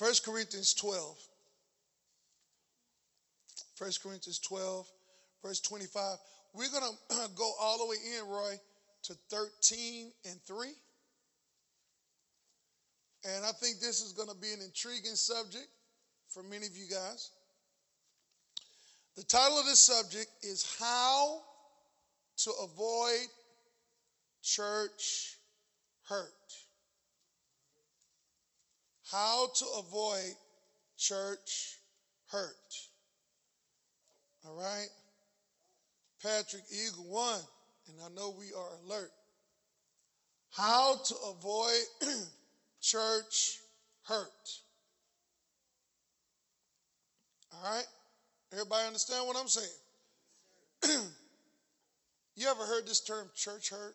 1 Corinthians 12. 1 Corinthians 12, verse 25. We're going to go all the way in, Roy, to 13 and 3. And I think this is going to be an intriguing subject for many of you guys. The title of this subject is How to Avoid Church Hurt. How to Avoid Church Hurt. All right? Patrick Eagle 1, and I know we are alert. How to avoid church hurt. All right? Everybody understand what I'm saying? you ever heard this term church hurt?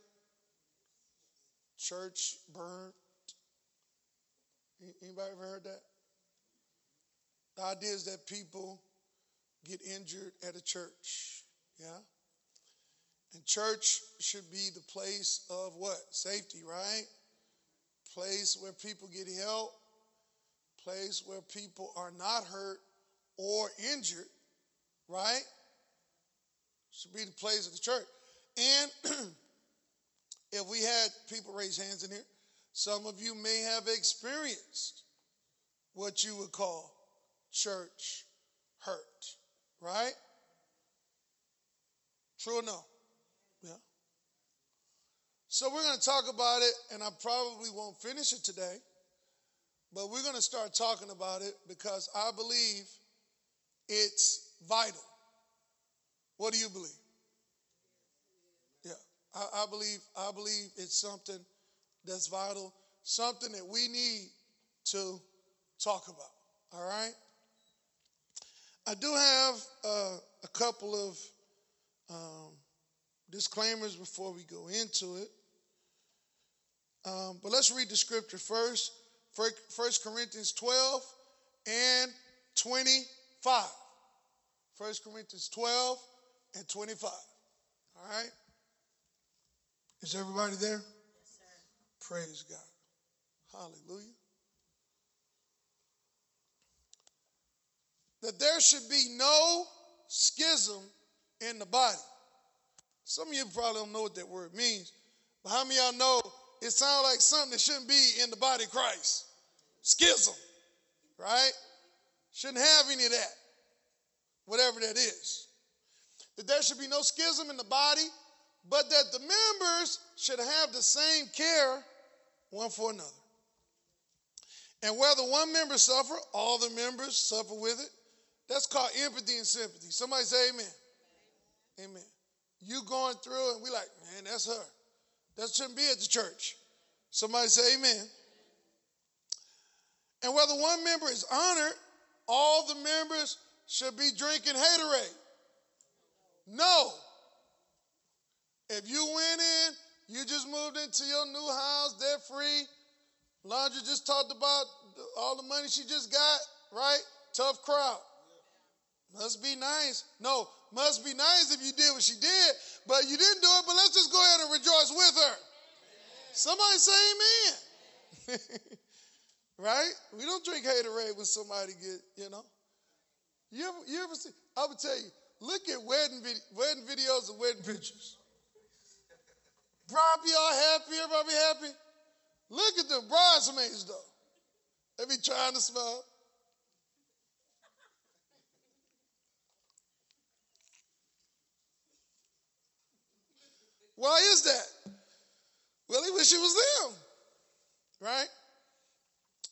Church burnt? Anybody ever heard that? The idea is that people get injured at a church. Yeah? And church should be the place of what? Safety, right? Place where people get help, place where people are not hurt or injured, right? Should be the place of the church. And if we had people raise hands in here, some of you may have experienced what you would call church hurt, right? True or no? Yeah. So we're going to talk about it, and I probably won't finish it today, but we're going to start talking about it because I believe it's vital. What do you believe? Yeah, I, I believe I believe it's something that's vital, something that we need to talk about. All right. I do have uh, a couple of um, disclaimers before we go into it. Um, but let's read the scripture first. First Corinthians 12 and 25. First Corinthians 12 and 25. All right? Is everybody there? Praise God. Hallelujah. That there should be no schism in the body. Some of you probably don't know what that word means, but how many of y'all know it sounds like something that shouldn't be in the body of Christ? Schism, right? Shouldn't have any of that, whatever that is. That there should be no schism in the body, but that the members should have the same care one for another. And whether one member suffer, all the members suffer with it. That's called empathy and sympathy. Somebody say amen. Amen. You going through and we like, man, that's her. That shouldn't be at the church. Somebody say amen. And whether one member is honored, all the members should be drinking haterade. No. If you went in, you just moved into your new house, debt free. Laundry just talked about all the money she just got, right? Tough crowd. Must be nice. No, must be nice if you did what she did, but you didn't do it, but let's just go ahead and rejoice with her. Somebody say amen. right? We don't drink haterade when somebody get, you know. You ever, you ever see, I would tell you, look at wedding, wedding videos and wedding pictures. Bride be all happy, everybody be happy. Look at the bridesmaids though. They be trying to smile. Why is that? Well, he wish it was them, right?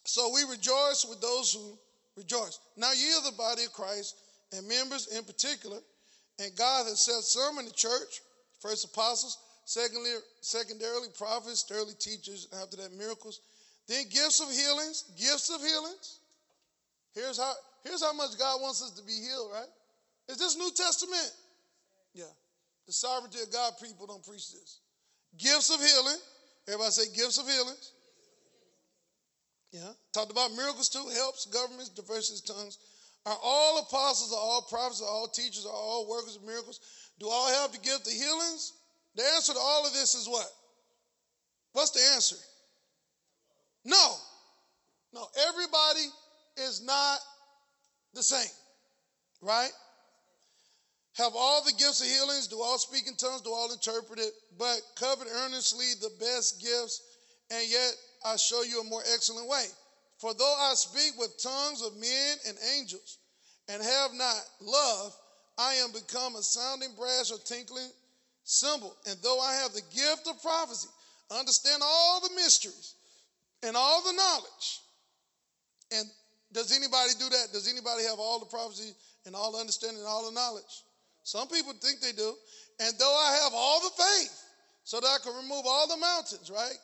So we rejoice with those who rejoice. Now, ye are the body of Christ, and members in particular, and God has set some in the church, first apostles, secondly, secondarily prophets, thirdly teachers, after that miracles. Then gifts of healings, gifts of healings. Here's how, here's how much God wants us to be healed, right? Is this New Testament? Yeah. The sovereignty of God people don't preach this. Gifts of healing. Everybody say gifts of healing. Yeah. Talked about miracles too, helps, governments, diversity of tongues. Are all apostles, are all prophets, are all teachers, are all workers of miracles? Do all have the gift of healings? The answer to all of this is what? What's the answer? No. No. Everybody is not the same, right? Have all the gifts of healings, do all speak in tongues, do all interpret it, but covet earnestly the best gifts, and yet I show you a more excellent way. For though I speak with tongues of men and angels, and have not love, I am become a sounding brass or tinkling cymbal. And though I have the gift of prophecy, understand all the mysteries and all the knowledge. And does anybody do that? Does anybody have all the prophecy and all the understanding and all the knowledge? Some people think they do. And though I have all the faith, so that I can remove all the mountains, right?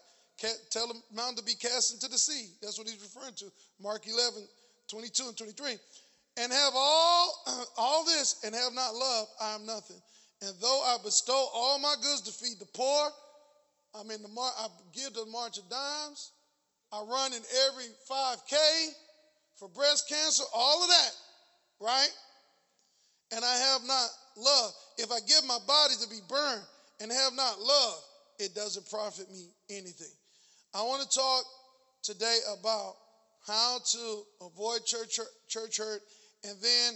Tell the mountain to be cast into the sea. That's what he's referring to. Mark 11, 22 and 23. And have all, all this and have not love, I am nothing. And though I bestow all my goods to feed the poor, I mean, the mar- I give the March of Dimes, I run in every 5K for breast cancer, all of that, right? And I have not love. If I give my body to be burned and have not love, it doesn't profit me anything. I want to talk today about how to avoid church, church hurt, and then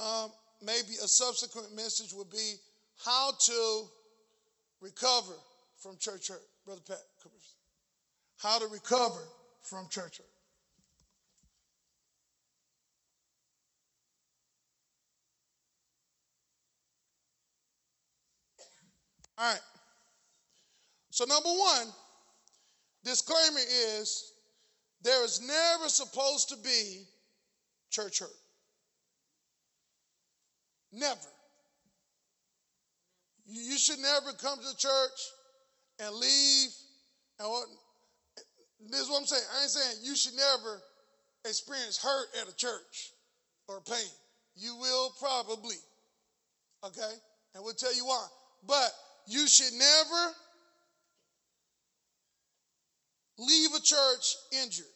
um, maybe a subsequent message would be how to recover from church hurt. Brother Pat. How to recover from church hurt. All right. So, number one, disclaimer is there is never supposed to be church hurt. Never. You should never come to church and leave. And what, this is what I'm saying. I ain't saying you should never experience hurt at a church or pain. You will probably. Okay? And we'll tell you why. But you should never leave a church injured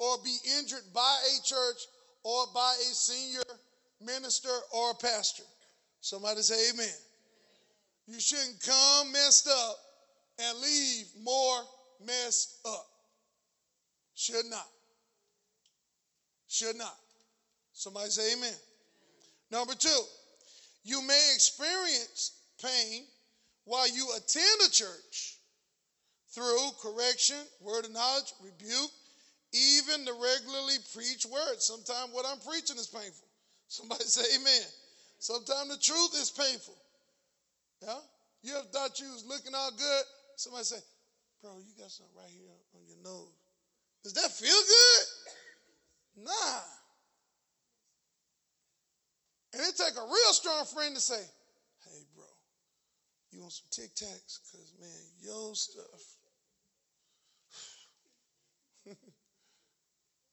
or be injured by a church or by a senior minister or a pastor. Somebody say amen. You shouldn't come messed up and leave more messed up. Should not. Should not. Somebody say amen. Number two, you may experience pain while you attend a church through correction, word of knowledge, rebuke, even the regularly preached word. Sometimes what I'm preaching is painful. Somebody say amen. Sometimes the truth is painful. Yeah? You ever thought you was looking all good? Somebody say, bro, you got something right here on your nose. Does that feel good? Nah. And it take a real strong friend to say, hey, bro, you want some Tic Tacs? Because, man, your stuff.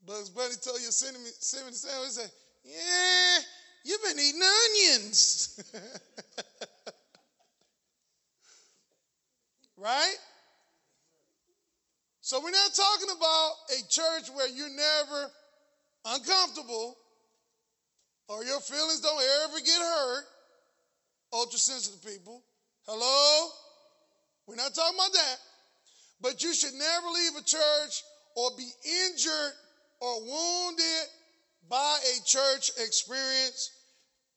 Bugs Bunny told you me the sandwich. He said, yeah, you've been eating onions. right? So we're not talking about a church where you're never uncomfortable or your feelings don't ever get hurt. Ultra sensitive people. Hello? We're not talking about that. But you should never leave a church or be injured or wounded by a church experience.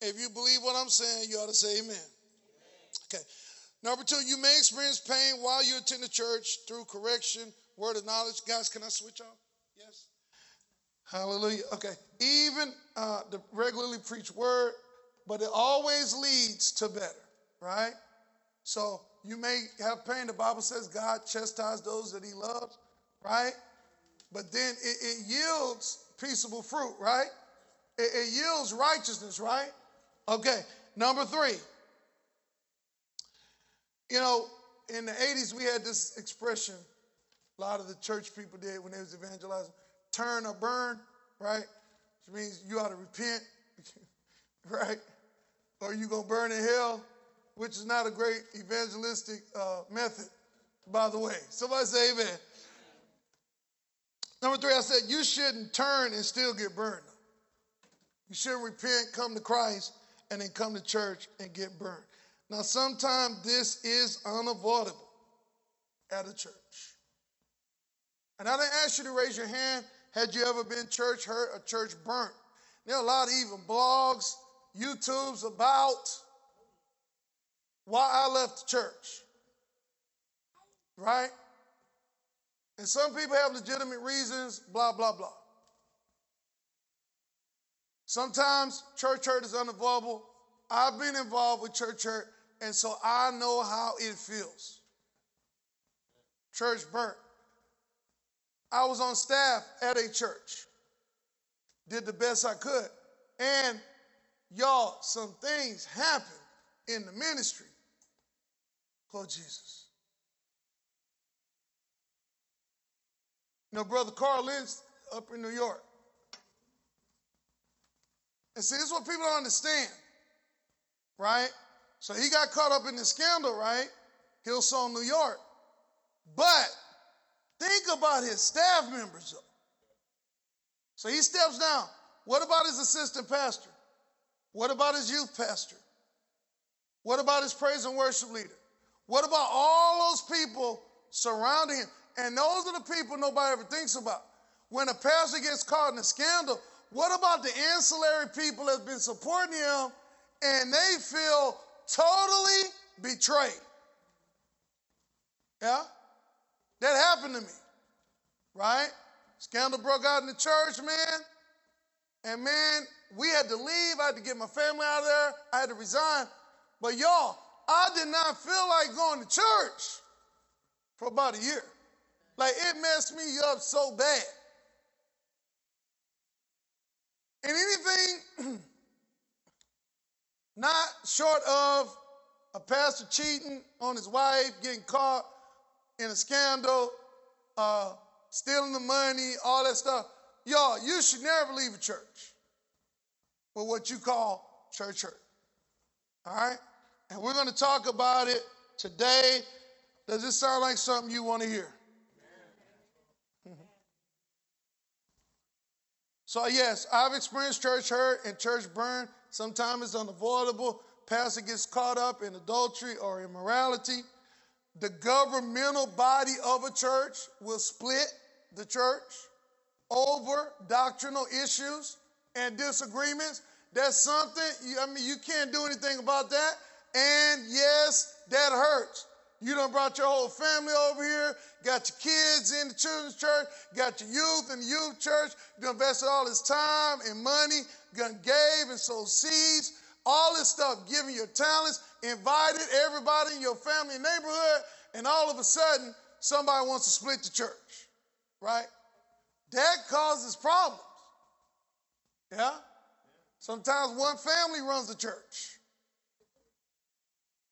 If you believe what I'm saying, you ought to say amen. Okay. Number two, you may experience pain while you attend the church through correction, word of knowledge. Guys, can I switch off? Yes. Hallelujah. Okay. Even uh, the regularly preached word, but it always leads to better, right? So you may have pain. The Bible says God chastises those that he loves, right? But then it, it yields peaceable fruit, right? It, it yields righteousness, right? Okay, number three. You know, in the 80s, we had this expression, a lot of the church people did when they was evangelizing, turn or burn, right? Which means you ought to repent, right? Or you going to burn in hell, which is not a great evangelistic uh, method, by the way. Somebody say amen. Number three, I said you shouldn't turn and still get burned. You shouldn't repent, come to Christ, and then come to church and get burned. Now, sometimes this is unavoidable at a church. And I didn't ask you to raise your hand had you ever been church hurt or church burnt? There are a lot of even blogs, YouTubes about why I left the church. Right? And some people have legitimate reasons, blah, blah, blah. Sometimes church hurt is unavoidable. I've been involved with church hurt, and so I know how it feels. Church burnt. I was on staff at a church, did the best I could. And y'all, some things happened in the ministry. Oh, Jesus. You know, Brother Carl lives up in New York. And see, this is what people don't understand, right? So he got caught up in the scandal, right? Hillsong, New York. But think about his staff members. So he steps down. What about his assistant pastor? What about his youth pastor? What about his praise and worship leader? What about all those people surrounding him? And those are the people nobody ever thinks about. When a pastor gets caught in a scandal, what about the ancillary people that's been supporting him and they feel totally betrayed? Yeah? That happened to me, right? Scandal broke out in the church, man. And man, we had to leave. I had to get my family out of there. I had to resign. But y'all, I did not feel like going to church for about a year. Like it messed me up so bad. And anything not short of a pastor cheating on his wife, getting caught in a scandal, uh, stealing the money, all that stuff. Y'all, you should never leave a church with what you call church hurt. All right? And we're going to talk about it today. Does this sound like something you want to hear? So, yes, I've experienced church hurt and church burn. Sometimes it's unavoidable. Pastor gets caught up in adultery or immorality. The governmental body of a church will split the church over doctrinal issues and disagreements. That's something, I mean, you can't do anything about that. And yes, that hurts. You done brought your whole family over here, got your kids in the children's church, got your youth in the youth church, you invested all this time and money, done gave and sowed seeds, all this stuff, giving your talents, invited everybody in your family and neighborhood, and all of a sudden, somebody wants to split the church, right? That causes problems. Yeah? Sometimes one family runs the church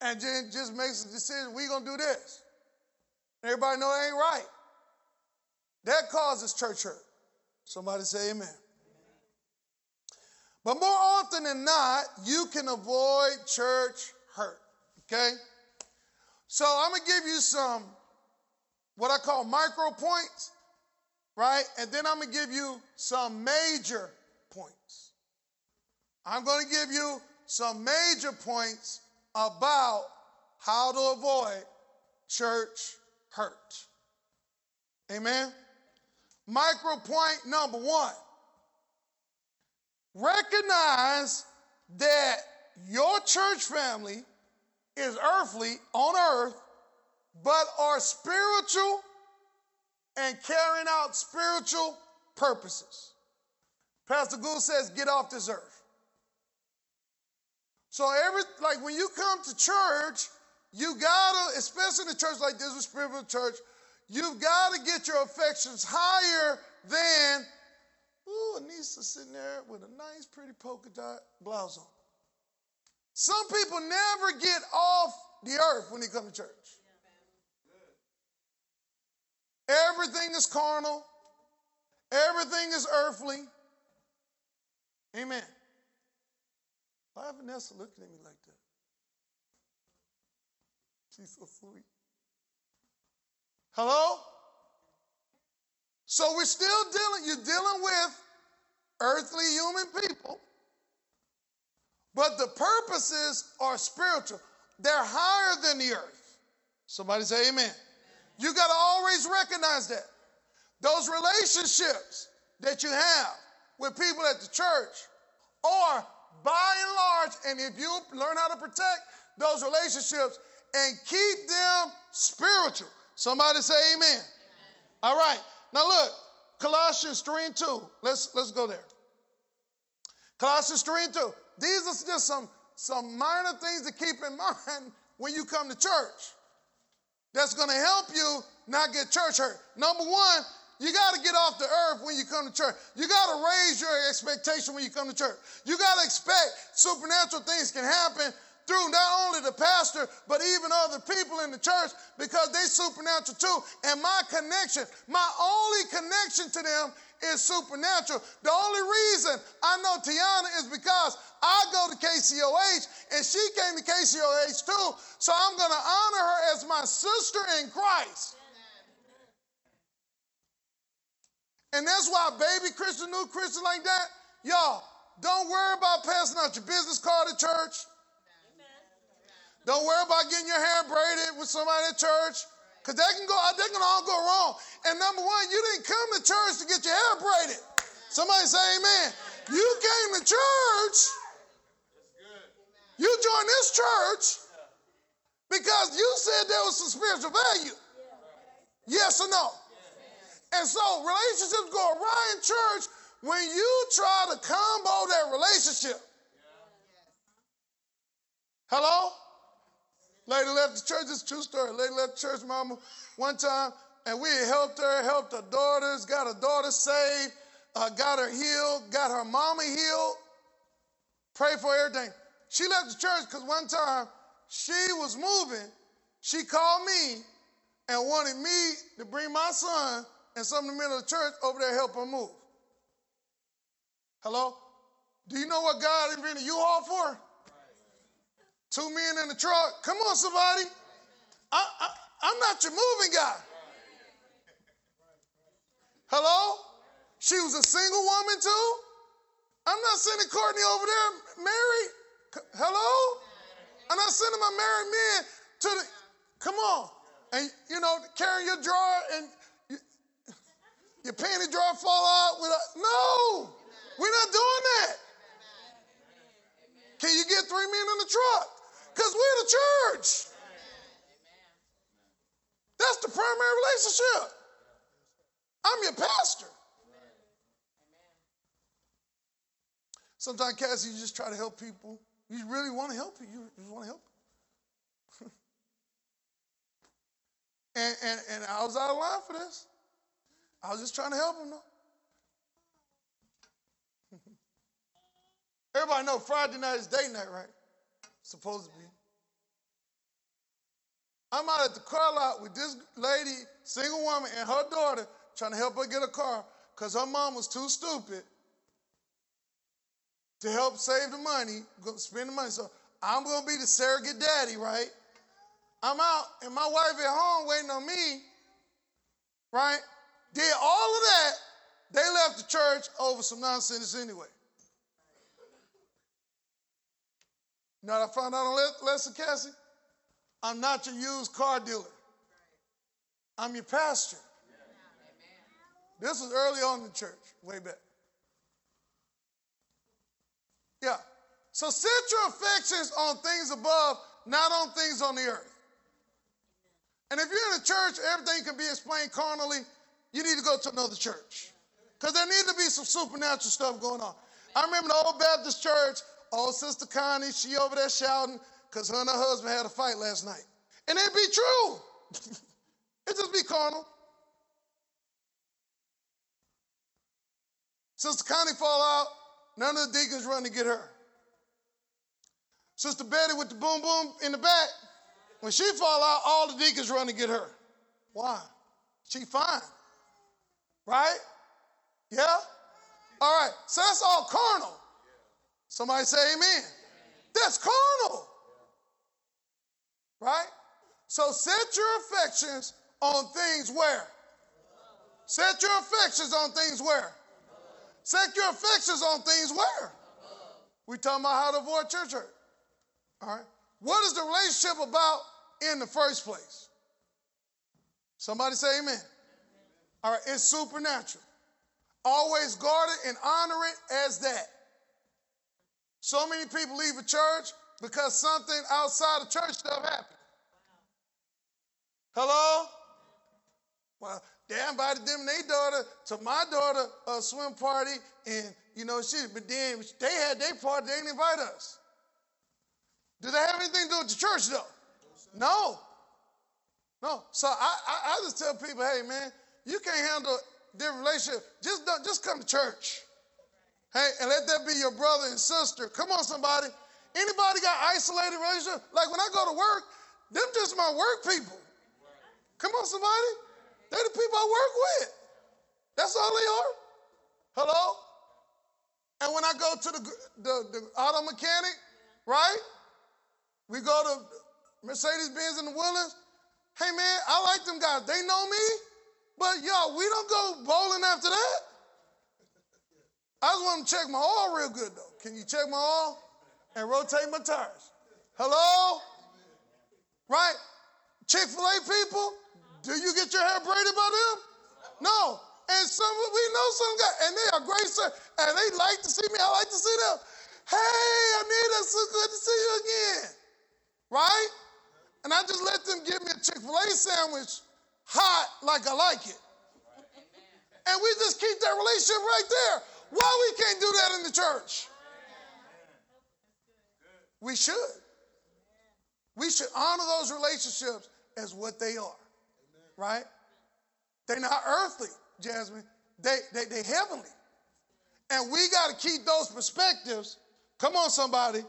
and then just makes a decision, we gonna do this. Everybody know it ain't right. That causes church hurt. Somebody say amen. But more often than not, you can avoid church hurt. Okay? So I'm gonna give you some what I call micro points, right? And then I'm gonna give you some major points. I'm gonna give you some major points about how to avoid church hurt. Amen. Micro point number one recognize that your church family is earthly on earth, but are spiritual and carrying out spiritual purposes. Pastor Gould says, get off this earth. So every like when you come to church, you gotta, especially in a church like this, a spiritual church, you've got to get your affections higher than, ooh, Anissa sitting there with a nice, pretty polka dot blouse on. Some people never get off the earth when they come to church. Everything is carnal. Everything is earthly. Amen. Why Vanessa looking at me like that? She's so sweet. Hello? So we're still dealing, you're dealing with earthly human people, but the purposes are spiritual. They're higher than the earth. Somebody say amen. You got to always recognize that. Those relationships that you have with people at the church or by and large, and if you learn how to protect those relationships and keep them spiritual. Somebody say amen. amen. All right. Now look, Colossians 3 and 2. Let's let's go there. Colossians 3 and 2. These are just some, some minor things to keep in mind when you come to church. That's going to help you not get church hurt. Number one, you got to get off the earth when you come to church. You got to raise your expectation when you come to church. You got to expect supernatural things can happen through not only the pastor, but even other people in the church because they supernatural too. And my connection, my only connection to them is supernatural. The only reason I know Tiana is because I go to KCOH and she came to KCOH too. So I'm going to honor her as my sister in Christ. And that's why baby Christian, new Christian like that, y'all, don't worry about passing out your business card at church. Don't worry about getting your hair braided with somebody at church. Because they can go, they can all go wrong. And number one, you didn't come to church to get your hair braided. Somebody say amen. You came to church. You joined this church because you said there was some spiritual value. Yes or no? And so relationships go awry in church when you try to combo that relationship. Hello? Lady left the church, it's a true story. Lady left the church, mama, one time, and we helped her, helped her daughters, got her daughter saved, uh, got her healed, got her mama healed, pray for everything. She left the church because one time she was moving. She called me and wanted me to bring my son and some of the men of the church over there help her move. Hello? Do you know what God invented you all for? Two men in the truck. Come on, somebody. I, I, I'm not your moving guy. Hello? She was a single woman too? I'm not sending Courtney over there married. Hello? I'm not sending my married men to the. Come on. And, you know, carrying your drawer and your panty drawer fall out with a. No! We're not doing that. Can you get three men in the truck? Because we're the church. That's the primary relationship. I'm your pastor. Sometimes, Cassie, you just try to help people. You really want to help. You just want to help. and, and, and I was out of line for this. I was just trying to help him, though. Everybody know Friday night is date night, right? Supposed to be. I'm out at the car lot with this lady, single woman, and her daughter trying to help her get a car because her mom was too stupid to help save the money, spend the money. So I'm going to be the surrogate daddy, right? I'm out, and my wife at home waiting on me, right? Did all of that. They left the church over some nonsense anyway. You know what I found out on Lesson Cassie? I'm not your used car dealer. I'm your pastor. This was early on in the church, way back. Yeah. So set your affections on things above, not on things on the earth. And if you're in a church, everything can be explained carnally, you need to go to another church. Because there need to be some supernatural stuff going on. I remember the old Baptist church, old Sister Connie, she over there shouting because her and her husband had a fight last night. And it be true. it just be carnal. Sister Connie fall out, none of the deacons run to get her. Sister Betty with the boom boom in the back, when she fall out, all the deacons run to get her. Why? She fine. Right? Yeah? All right. So that's all carnal. Somebody say amen. That's carnal. Right? So set your affections on things where? Set your affections on things where? Set your affections on things where? We talking about how to avoid church hurt. All right. What is the relationship about in the first place? Somebody say amen. All right, it's supernatural. Always guard it and honor it as that. So many people leave a church because something outside of church stuff happened. Hello? Well, they invited them and their daughter to my daughter a swim party, and you know, she but then they had their party, they didn't invite us. Do they have anything to do with the church though? No. No. So I, I, I just tell people, hey man, you can't handle different relationship. Just don't just come to church. Hey, and let that be your brother and sister. Come on, somebody. Anybody got isolated relationship? Like when I go to work, them just my work people. Come on, somebody. They're the people I work with. That's all they are. Hello? And when I go to the, the, the auto mechanic, right? We go to Mercedes Benz in the Woodlands. Hey man, I like them guys. They know me, but y'all, we don't go bowling after that. I just want to check my oil real good though. Can you check my oil and rotate my tires? Hello? Right? Chick fil A people, do you get your hair braided by them? No. And some we know some guys, and they are great, sir, and they like to see me. I like to see them. Hey, Anita, so good to see you again. Right? And I just let them give me a Chick-fil-A sandwich hot like I like it. And we just keep that relationship right there. Why we can't do that in the church? We should. We should honor those relationships as what they are right? They're not earthly, Jasmine. They, they, they heavenly. And we got to keep those perspectives. Come on, somebody.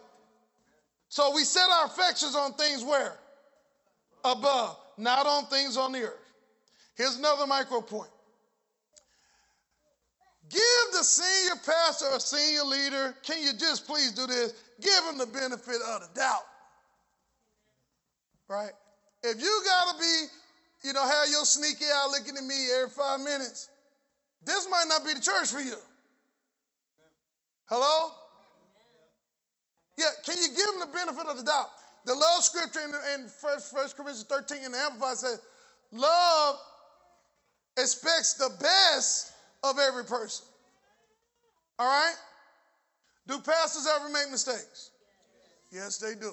So we set our affections on things where? Above, not on things on the earth. Here's another micro point. Give the senior pastor or senior leader, can you just please do this? Give them the benefit of the doubt. Right? If you got to be you know, have your sneaky eye looking at me every five minutes, this might not be the church for you. Hello? Yeah, can you give them the benefit of the doubt? The love scripture in, in 1, Corinthians 13 in the Amplified says, love expects the best of every person. All right? Do pastors ever make mistakes? Yes, they do.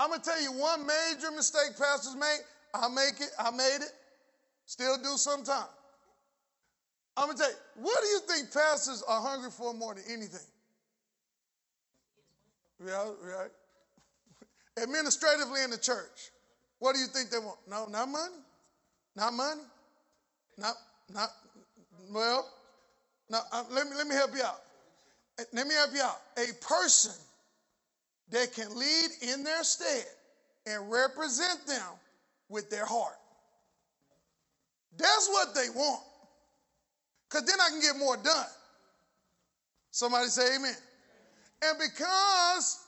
I'm going to tell you one major mistake pastors make I make it, I made it, still do sometime. I'm gonna tell you, what do you think pastors are hungry for more than anything? Yeah, right. Administratively in the church, what do you think they want? No, not money. Not money. Not, not, well, now, uh, let, me, let me help you out. Let me help you out. A person that can lead in their stead and represent them with their heart. That's what they want. Because then I can get more done. Somebody say amen. And because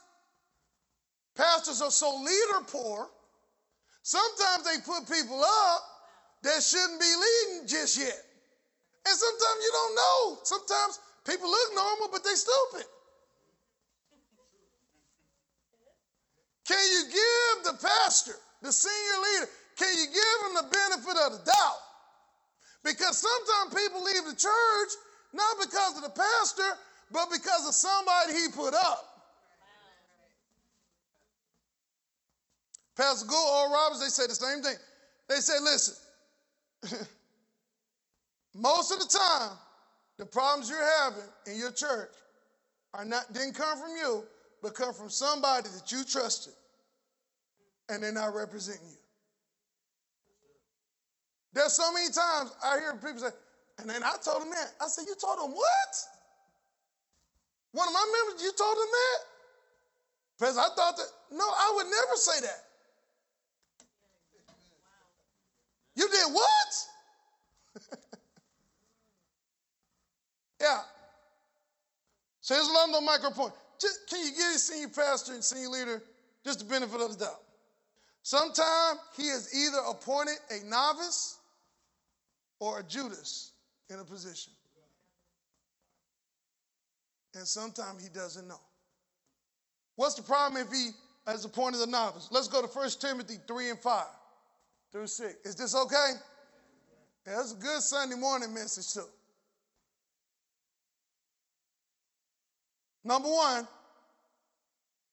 pastors are so leader poor, sometimes they put people up that shouldn't be leading just yet. And sometimes you don't know. Sometimes people look normal, but they stupid. Can you give the pastor the senior leader, can you give him the benefit of the doubt? Because sometimes people leave the church not because of the pastor, but because of somebody he put up. Pastor Gould, Oral Roberts, they say the same thing. They say, listen, most of the time, the problems you're having in your church are not didn't come from you, but come from somebody that you trusted and they're not representing you. There's so many times I hear people say, and then I told them that. I said, You told them what? One of my members, you told them that? Because I thought that, no, I would never say that. You did what? yeah. So here's another micro point. Just, can you give your senior pastor and senior leader just the benefit of the doubt? Sometimes he has either appointed a novice or a Judas in a position. And sometimes he doesn't know. What's the problem if he has appointed a novice? Let's go to 1 Timothy 3 and 5 through 6. Is this okay? That's a good Sunday morning message, too. Number one,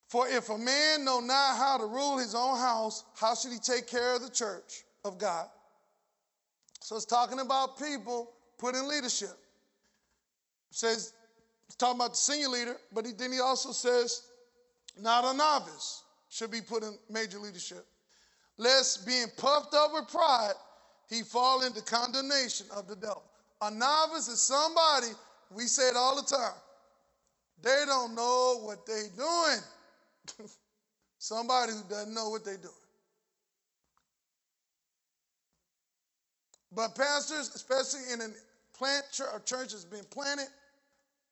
for if a man know not how to rule his own house, how should he take care of the church of God? So it's talking about people put in leadership. It says it's talking about the senior leader, but he, then he also says, not a novice should be put in major leadership. Lest being puffed up with pride, he fall into condemnation of the devil. A novice is somebody, we say it all the time, they don't know what they're doing. somebody who doesn't know what they're doing. But pastors, especially in a plant church, a church that's been planted,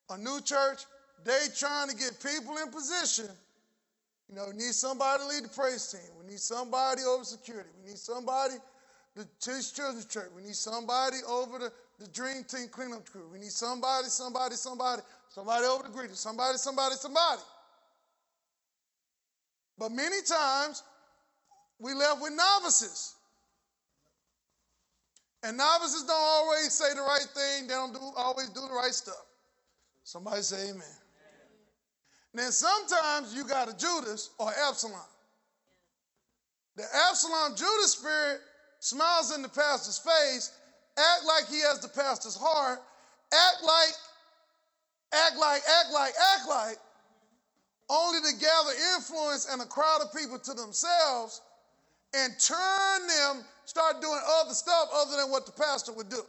a new church, they trying to get people in position. You know, we need somebody to lead the praise team. We need somebody over security. We need somebody to teach children's church. We need somebody over the, the dream team cleanup crew. We need somebody, somebody, somebody, somebody over the greeter. Somebody, somebody, somebody. But many times we left with novices. And novices don't always say the right thing. They don't do, always do the right stuff. Somebody say amen. Then sometimes you got a Judas or Absalom. The Absalom Judas spirit smiles in the pastor's face, act like he has the pastor's heart, act like, act like, act like, act like, only to gather influence and a crowd of people to themselves and turn them, start doing other stuff other than what the pastor would do.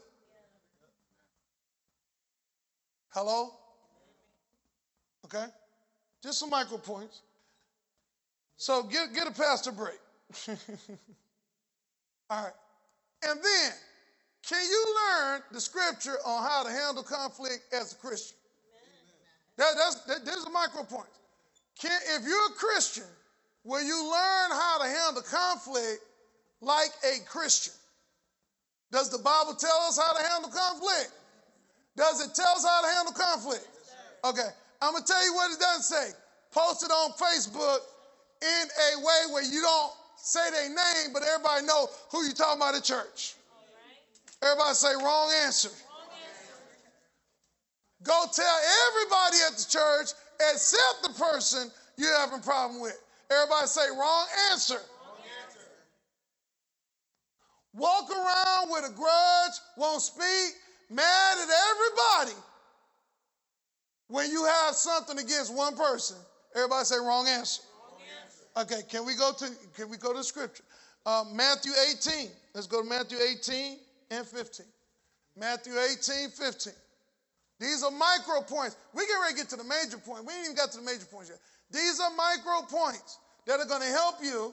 Hello? Okay? Just some micro points. So get, get a pastor break. All right. And then, can you learn the scripture on how to handle conflict as a Christian? That, that's, that, there's a micro point. Can, if you're a Christian, will you learn how to handle conflict like a Christian? Does the Bible tell us how to handle conflict? Does it tell us how to handle conflict? Okay. I'm going to tell you what it doesn't say. Post it on Facebook in a way where you don't say their name, but everybody know who you talking about at church. Everybody say wrong answer. Go tell everybody at the church except the person you're having a problem with. Everybody say wrong answer. wrong answer. Walk around with a grudge, won't speak, mad at everybody when you have something against one person, everybody say wrong answer. Wrong answer. Okay, can we go to can we go to scripture? Uh, Matthew 18. Let's go to Matthew 18 and 15. Matthew 18, 15. These are micro points. We get ready to get to the major point. We ain't even got to the major points yet. These are micro points that are going to help you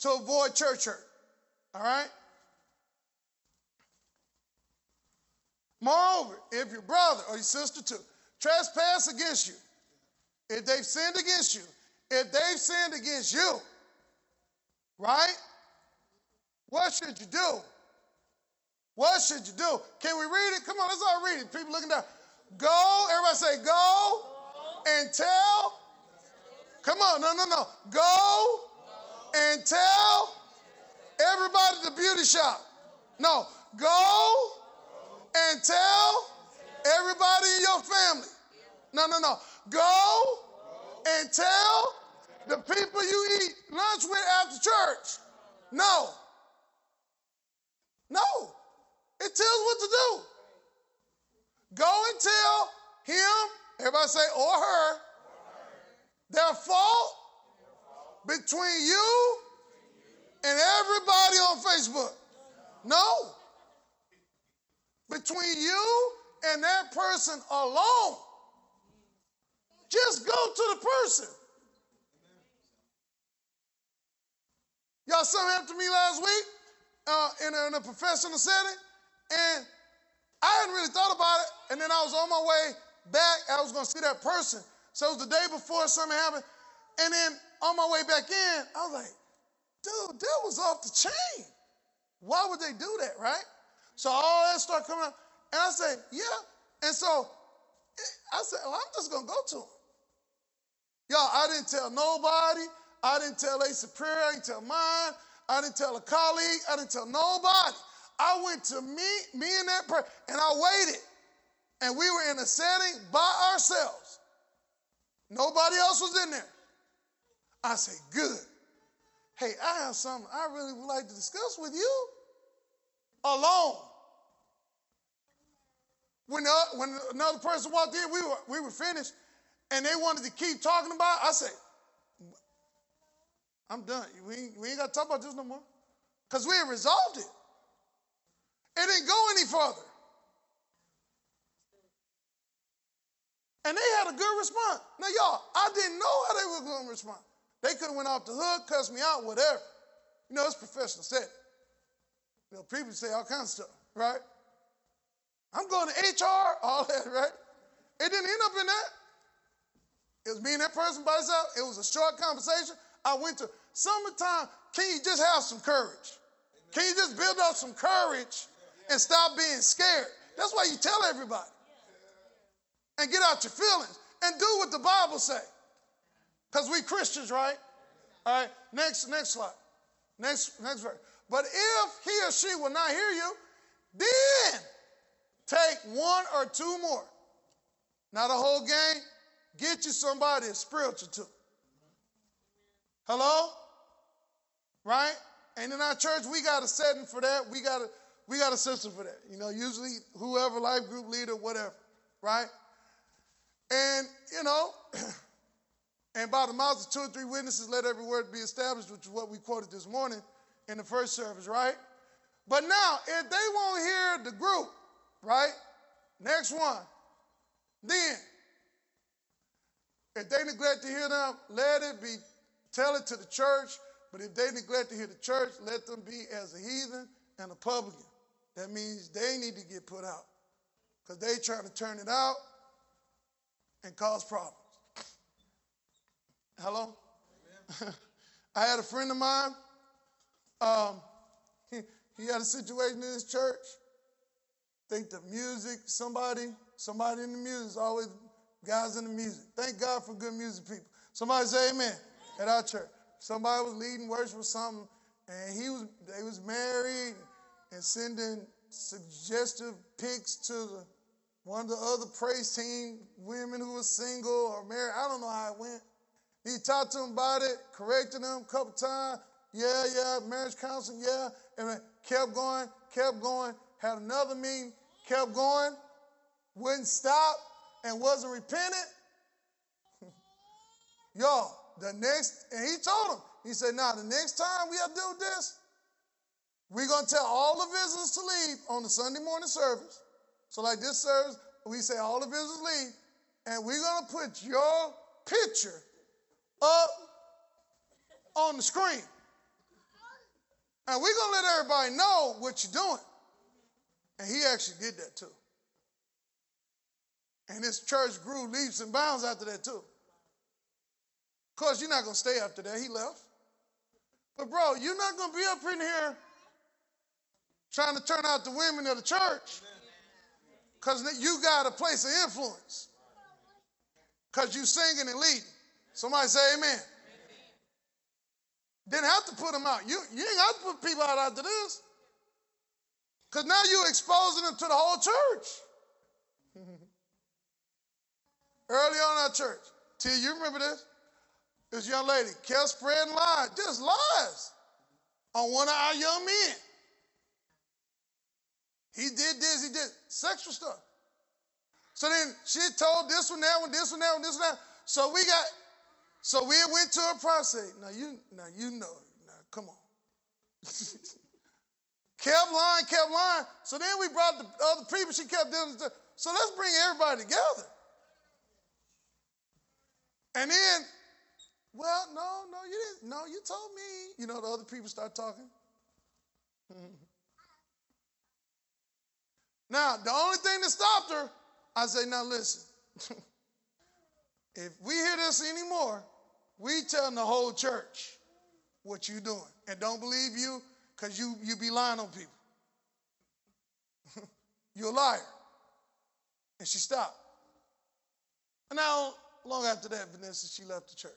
to avoid church hurt. All right? Moreover, if your brother or your sister too trespass against you, if they've sinned against you, if they've sinned against you, right? What should you do? What should you do? Can we read it? Come on, let's all read it. People looking down. Go, everybody say, go and tell. Come on, no, no, no. Go and tell everybody the beauty shop. No, go and tell Everybody in your family. No, no, no. Go and tell the people you eat lunch with after church. No. No. It tells what to do. Go and tell him, everybody say, or her, their fault between you and everybody on Facebook. No. Between you and that person alone. Just go to the person. Y'all, something happened to me last week uh, in, a, in a professional setting, and I hadn't really thought about it. And then I was on my way back. I was going to see that person. So it was the day before something happened. And then on my way back in, I was like, dude, that was off the chain. Why would they do that, right? So all that started coming out. And I said, yeah. And so I said, well, I'm just going to go to him. Y'all, I didn't tell nobody. I didn't tell a superior. I didn't tell mine. I didn't tell a colleague. I didn't tell nobody. I went to meet me and that prayer, and I waited. And we were in a setting by ourselves. Nobody else was in there. I say, good. Hey, I have something I really would like to discuss with you alone. When, the, when another person walked in, we were, we were finished, and they wanted to keep talking about it. I said, I'm done. We ain't, we ain't got to talk about this no more. Because we had resolved it. It didn't go any further. And they had a good response. Now, y'all, I didn't know how they were going to respond. They could have went off the hook, cussed me out, whatever. You know, it's professional setting. You know, people say all kinds of stuff, right? I'm going to HR, all that, right? It didn't end up in that. It was me and that person by itself. It was a short conversation. I went to summertime. Can you just have some courage? Can you just build up some courage and stop being scared? That's why you tell everybody. And get out your feelings and do what the Bible say. Because we Christians, right? All right, next, next slide. Next, next verse. But if he or she will not hear you, then take one or two more. Not a whole gang. Get you somebody that's spiritual too. Hello? Right? And in our church, we got a setting for that. We got a we got a system for that. You know, usually whoever, life group leader, whatever, right? And, you know, and by the mouths of two or three witnesses, let every word be established, which is what we quoted this morning in the first service, right? But now, if they won't hear the group, right? Next one. Then, if they neglect to hear them, let it be, tell it to the church. But if they neglect to hear the church, let them be as a heathen and a publican. That means they need to get put out because they trying to turn it out and cause problems. Hello? I had a friend of mine. Um, he, he had a situation in his church. Think the music, somebody, somebody in the music always guys in the music. Thank God for good music people. Somebody say amen at our church. Somebody was leading worship or something, and he was they was married and sending suggestive pics to the, one of the other praise team women who was single or married. I don't know how it went. He talked to them about it, corrected them a couple times. Yeah, yeah, marriage counseling, yeah. And kept going, kept going. Had another meeting, kept going, wouldn't stop, and wasn't repentant. Y'all, the next, and he told him, he said, now the next time we have do this, we're going to tell all the visitors to leave on the Sunday morning service. So, like this service, we say all the visitors leave, and we're going to put your picture up on the screen. And we're going to let everybody know what you're doing. And he actually did that too. And his church grew leaps and bounds after that too. Of course, you're not going to stay after that. He left. But, bro, you're not going to be up in here trying to turn out the women of the church because you got a place of influence because you singing and leading. Somebody say amen. amen. Didn't have to put them out. You, you ain't got to put people out after this because now you're exposing them to the whole church. Early on our church, till you remember this, this young lady kept spreading lies, just lies on one of our young men. He did this, he did sexual stuff. So then she told this one, that one, this one, that one, this one, that. So we got, so we went to a process. Now you, now you know, now come on. kept lying, kept lying. So then we brought the other people. She kept doing. So let's bring everybody together. And then, well, no, no, you didn't. No, you told me. You know, the other people start talking. Now, the only thing that stopped her, I say, now listen. if we hear this anymore, we telling the whole church what you doing. And don't believe you, because you, you be lying on people. You're a liar. And she stopped. And now, long after that, Vanessa, she left the church.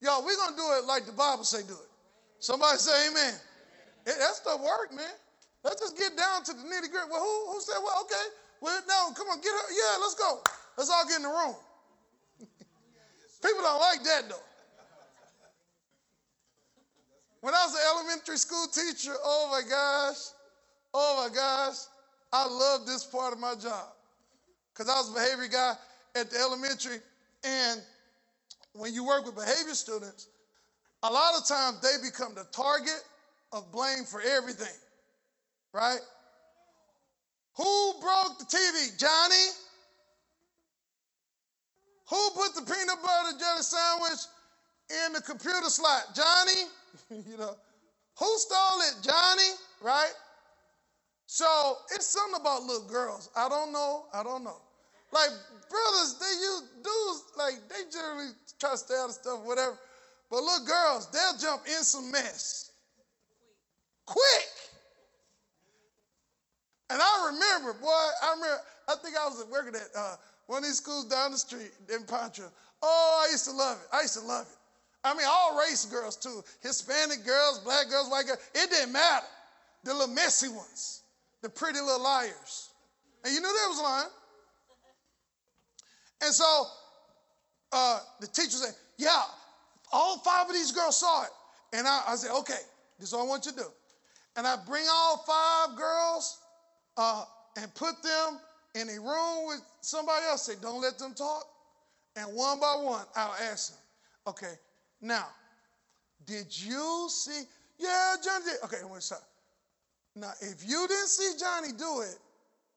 Y'all, we're going to do it like the Bible say do it. Somebody say amen. amen. That stuff work, man. Let's just get down to the nitty gritty. Well, who, who said, well, okay. Well, no, come on, get her. Yeah, let's go. Let's all get in the room. People don't like that though. When I was an elementary school teacher, oh my gosh, oh my gosh, I love this part of my job. Because I was a behavior guy at the elementary, and when you work with behavior students, a lot of times they become the target of blame for everything, right? Who broke the TV? Johnny? Who put the peanut butter jelly sandwich in the computer slot? Johnny? you know, who stole it? Johnny? Right? So it's something about little girls. I don't know. I don't know. Like brothers, they use dudes like they generally try to stay out of stuff, whatever. But little girls, they'll jump in some mess. Quick. And I remember, boy, I remember, I think I was working at uh, one of these schools down the street in Poncho. Oh, I used to love it. I used to love it. I mean, all race girls too. Hispanic girls, black girls, white girls. It didn't matter. The little messy ones, the pretty little liars. And you knew they was lying. And so uh, the teacher said, Yeah, all five of these girls saw it. And I, I said, Okay, this is what I want you to do. And I bring all five girls uh, and put them in a room with somebody else. Say, Don't let them talk. And one by one, I'll ask them, Okay, now, did you see? Yeah, Johnny did. Okay, wait, stop. Now, if you didn't see Johnny do it,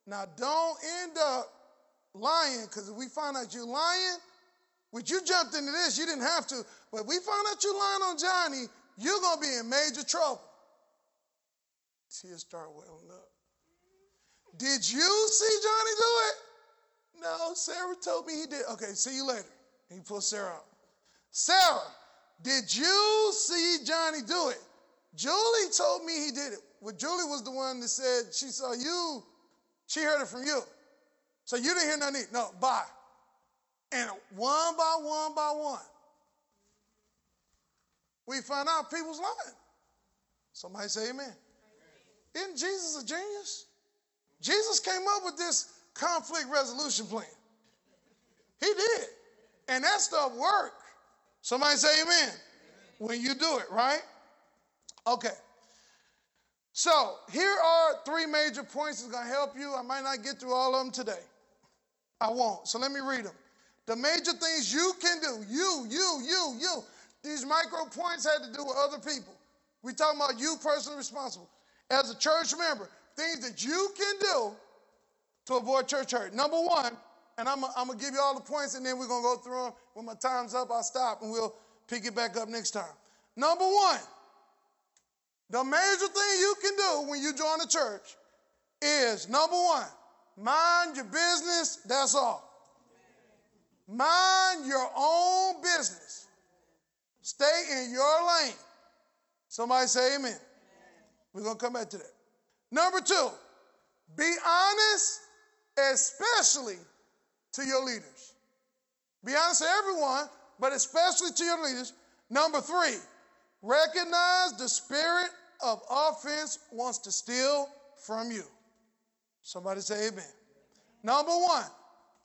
now don't end up lying, because if we find out you're lying, which you jumped into this, you didn't have to, but we find out you're lying on Johnny, you're going to be in major trouble. Tears start welling up. Did you see Johnny do it? No, Sarah told me he did. Okay, see you later. He pulls Sarah out. Sarah, did you see Johnny do it? Julie told me he did it. Well, Julie was the one that said she saw you. She heard it from you. So you didn't hear nothing. No, bye. And one by one by one, we find out people's lying. Somebody say amen. amen. Isn't Jesus a genius? Jesus came up with this conflict resolution plan. He did. And that stuff worked. Somebody say amen. amen. When you do it, right? Okay. So here are three major points that's going to help you. I might not get through all of them today. I won't. So let me read them. The major things you can do, you, you, you, you. These micro points had to do with other people. we talking about you personally responsible. As a church member, things that you can do to avoid church hurt. Number one, and I'm, going to give you all the points and then we're going to go through them. When my time's up, I'll stop and we'll pick it back up next time. Number one, the major thing you can do when you join a church is number one, mind your business, that's all. Mind your own business. Stay in your lane. Somebody say amen. amen. We're going to come back to that. Number two, be honest, especially to your leaders. Be honest to everyone, but especially to your leaders. Number three, recognize the spirit of offense wants to steal from you. Somebody say amen. Number one,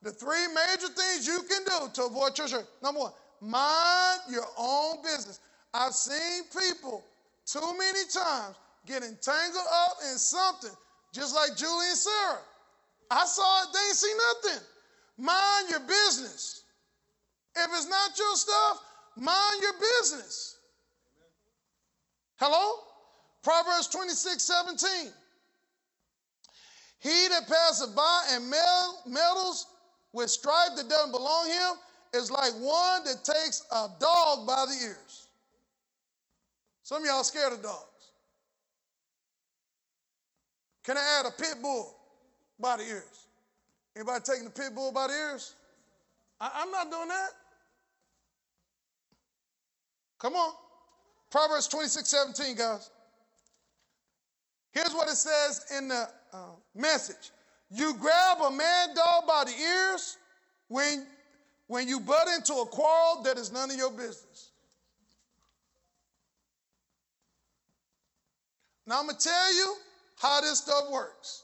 the three major things you can do to avoid church. Number one, mind your own business. I've seen people too many times get entangled up in something, just like Julie and Sarah. I saw it, they didn't see nothing. Mind your business. If it's not your stuff, mind your business. Hello? Proverbs 26, 17. He that passeth by and meddles with strife that doesn't belong him is like one that takes a dog by the ears. Some of y'all scared of dogs. Can I add a pit bull by the ears? Anybody taking the pit bull by the ears? I, am not doing that. Come on. Proverbs 26, 17, guys. Here's what it says in the uh, message. You grab a mad dog by the ears when, when you butt into a quarrel that is none of your business. Now I'm going to tell you how this stuff works.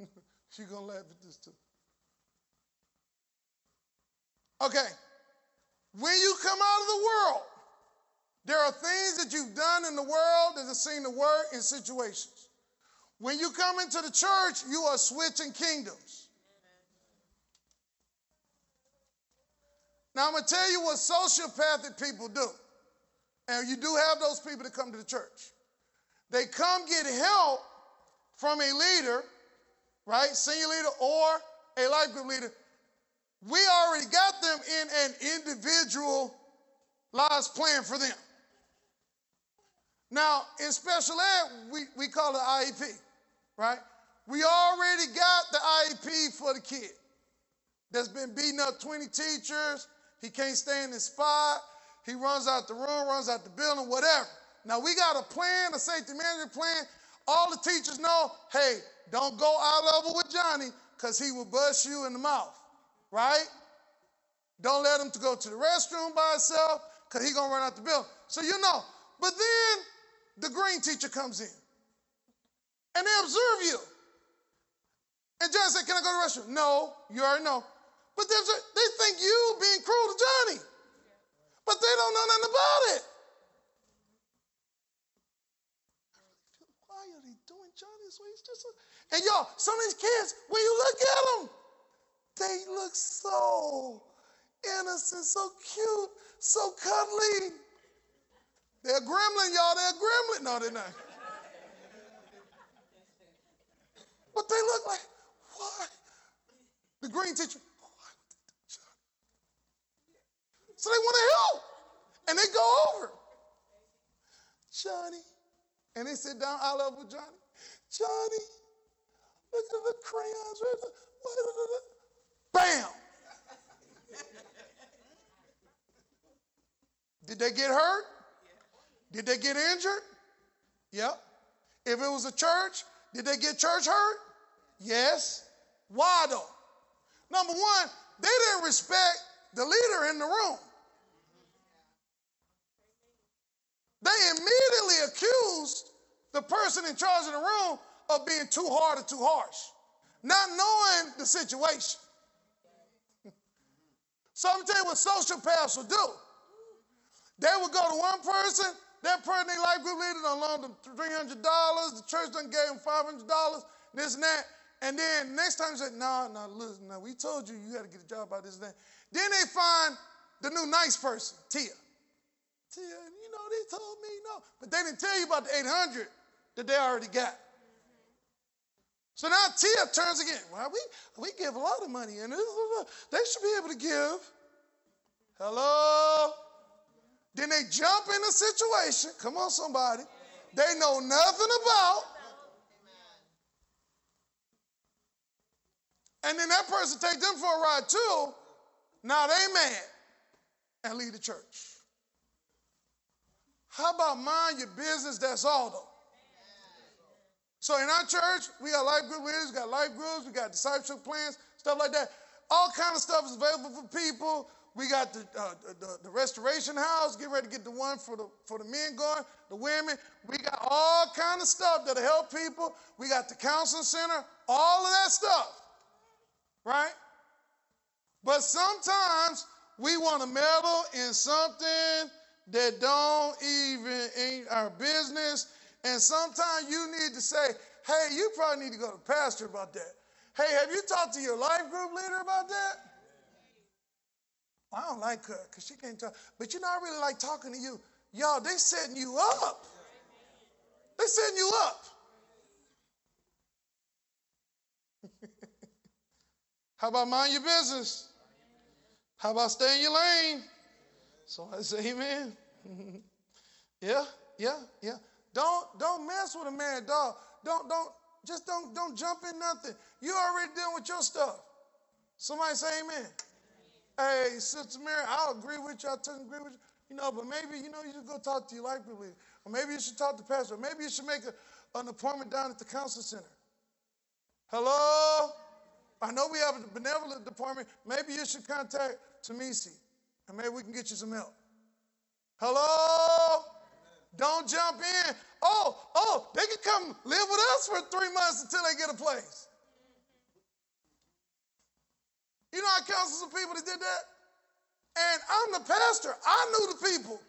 She's going to laugh at this too. Okay. When you come out of the world, there are things that you've done in the world that have seen the work in situations. When you come into the church, you are switching kingdoms. Now, I'm going to tell you what sociopathic people do. And you do have those people that come to the church. They come get help from a leader, right? Senior leader or a life group leader. We already got them in an individual lives plan for them. Now, in special ed, we, we call it IEP, right? We already got the IEP for the kid that's been beating up 20 teachers. He can't stay in his spot. He runs out the room, runs out the building, whatever. Now, we got a plan, a safety management plan. All the teachers know hey, don't go eye level with Johnny because he will bust you in the mouth, right? Don't let him to go to the restroom by himself because he's going to run out the building. So you know. But then the green teacher comes in and they observe you. And Johnny said, Can I go to the restroom? No, you already know. But they think you being cruel to Johnny. But they don't know nothing about it. Why are they doing Johnny this way? He's just a... And y'all, some of these kids, when you look at them, they look so innocent, so cute, so cuddly. They're gremlin, y'all. They're gremlin. No, they're not. But they look like, why? The green teacher? So they want to help. And they go over. Johnny. And they sit down eye level with Johnny. Johnny, look at the crayons. Bam. Did they get hurt? Did they get injured? Yep. If it was a church, did they get church hurt? Yes. Why though? Number one, they didn't respect the leader in the room. They immediately accused the person in charge of the room of being too hard or too harsh, not knowing the situation. So I'm tell you what sociopaths will do. They will go to one person, that person, their life group leader, done loaned them $300, the church done gave them $500, this and that. And then next time they said, no, no, listen, no, we told you you had to get a job by this and that. Then they find the new nice person, Tia. Tia, you know, they told me no. But they didn't tell you about the 800 that they already got. So now Tia turns again. Well, we, we give a lot of money, and they should be able to give. Hello? Then they jump in a situation. Come on, somebody. They know nothing about. And then that person take them for a ride too. Now they mad and leave the church. How about mind your business? That's all though. So in our church, we got life group leaders, we got life groups, we got discipleship plans, stuff like that. All kind of stuff is available for people. We got the, uh, the, the, restoration house, get ready to get the one for the, for the men going, the women. We got all kind of stuff that'll help people. We got the counseling center, all of that stuff, right? But sometimes we want to meddle in something that don't even ain't our business. And sometimes you need to say, hey, you probably need to go to the pastor about that. Hey, have you talked to your life group leader about that? I don't like her because she can't talk. But you know, I really like talking to you. Y'all, they setting you up. They setting you up. How about mind your business? How about stay in your lane? So I say, Amen. yeah, yeah, yeah. Don't don't mess with a man, dog. Don't don't just don't don't jump in nothing. You already dealing with your stuff. Somebody say Amen. Hey, Sister Mary, I'll agree with you. I totally agree with you. You know, but maybe, you know, you should go talk to your life leader. Or maybe you should talk to pastor. Or maybe you should make a, an appointment down at the council center. Hello? I know we have a benevolent department. Maybe you should contact Tamisi, and maybe we can get you some help. Hello? Don't jump in. Oh, oh, they can come live with us for three months until they get a place. You know, I counsel some people that did that. And I'm the pastor. I knew the people.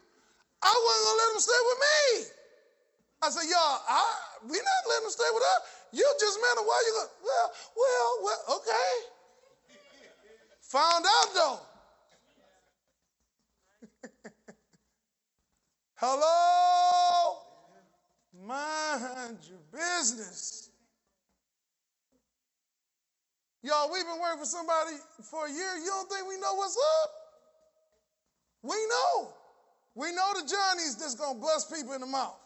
I wasn't gonna let them stay with me. I said, y'all, I, we not letting them stay with us. You just met them. Why you go? Well, well, well, okay. Found out though. Hello? Mind your business. Y'all, we've been working for somebody for a year. You don't think we know what's up? We know. We know the Johnnies that's going to bust people in the mouth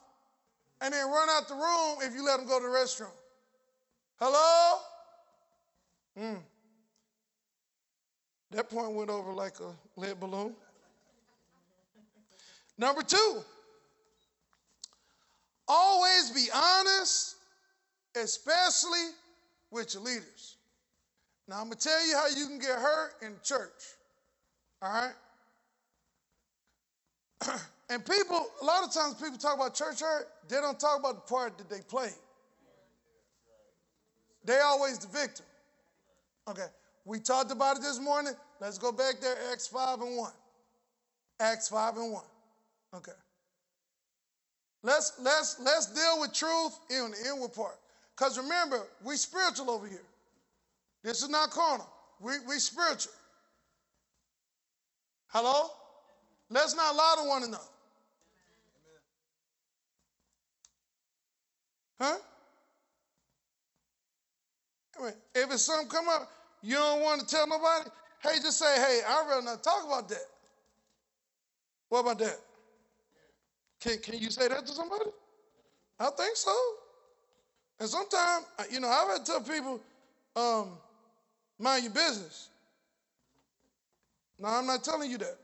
and then run out the room if you let them go to the restroom. Hello? Mm. That point went over like a lead balloon. Number two, always be honest, especially with your leaders. Now, I'm going to tell you how you can get hurt in church. All right? and people, a lot of times people talk about church hurt, they don't talk about the part that they played. They always the victim. Okay, we talked about it this morning. Let's go back there, Acts 5 and 1. Acts 5 and 1. Okay. Let's let's let's deal with truth in the inward part. Because remember, we spiritual over here. This is not carnal. We we spiritual. Hello? Let's not lie to one another. Huh? If it's something come up, you don't want to tell nobody, hey, just say, hey, I'd rather not talk about that. What about that? Can, can you say that to somebody? I think so. And sometimes, you know, I've had to tell people, um, mind your business. No, I'm not telling you that.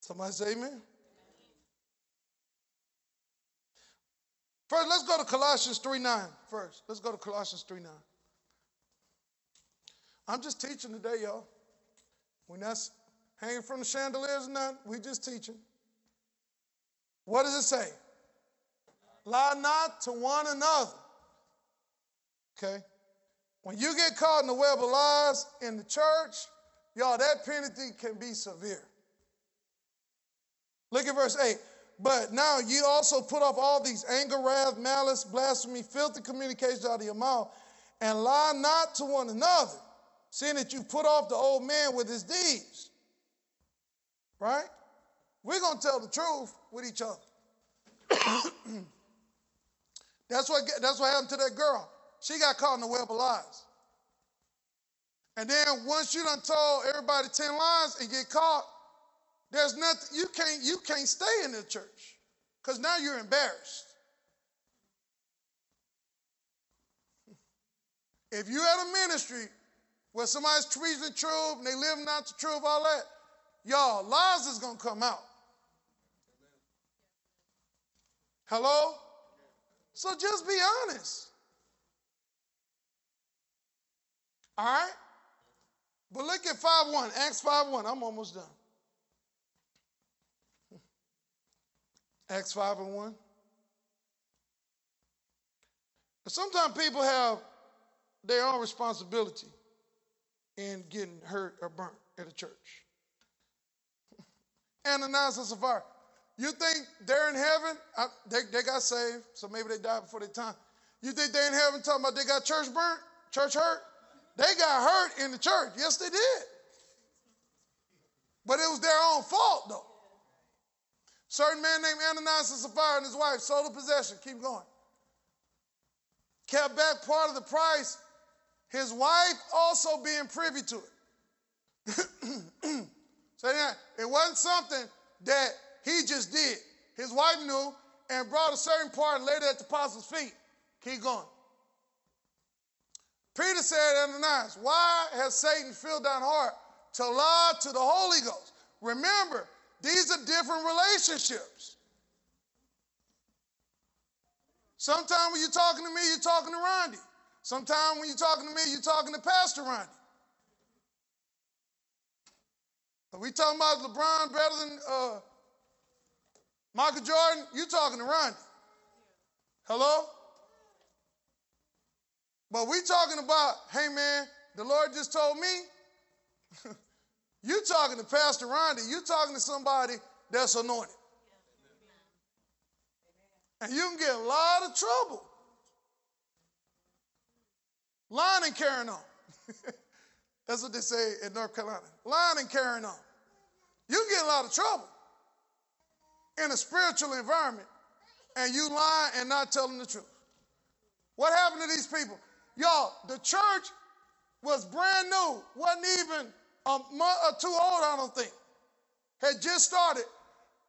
Somebody say amen. First, let's go to Colossians 3 9 first. Let's go to Colossians 3 9. I'm just teaching today, y'all. We're not hanging from the chandeliers or nothing. we just teaching. What does it say? Lie not to one another. Okay? When you get caught in the web of lies in the church, y'all, that penalty can be severe. Look at verse 8. But now you also put off all these anger, wrath, malice, blasphemy, filthy communications out of your mouth, and lie not to one another, seeing that you put off the old man with his deeds. Right? We're going to tell the truth with each other. that's, what, that's what happened to that girl. She got caught in the web of lies. And then once you done told everybody 10 lies and get caught, there's nothing, you can't, you can't stay in the church because now you're embarrassed. If you had a ministry where somebody's preaching the truth and they live not the truth, all that, y'all, lies is going to come out. Hello? So just be honest. All right? But look at 5 1, Acts 5 1. I'm almost done. Acts 5 and 1. Sometimes people have their own responsibility in getting hurt or burnt at a church. Ananias and Sapphira. You think they're in heaven? I, they, they got saved, so maybe they died before their time. You think they're in heaven talking about they got church burnt, church hurt? They got hurt in the church. Yes, they did. But it was their own fault, though. Certain man named Ananias and Sapphira and his wife sold a possession. Keep going. Kept back part of the price. His wife also being privy to it. so yeah, it wasn't something that he just did. His wife knew and brought a certain part and laid it at the apostles' feet. Keep going. Peter said, Ananias, why has Satan filled thine heart to lie to the Holy Ghost? Remember, these are different relationships. Sometimes when you're talking to me, you're talking to Randy. Sometimes when you're talking to me, you're talking to Pastor Randy. Are we talking about LeBron better than uh, Michael Jordan? You talking to Randy. Hello? But we talking about, hey man, the Lord just told me You talking to Pastor Randy, you talking to somebody that's anointed. And you can get a lot of trouble. Lying and carrying on. that's what they say in North Carolina. Lying and carrying on. You can get a lot of trouble in a spiritual environment and you lying and not telling the truth. What happened to these people? Y'all, the church was brand new, wasn't even a month or two old, I don't think. Had just started.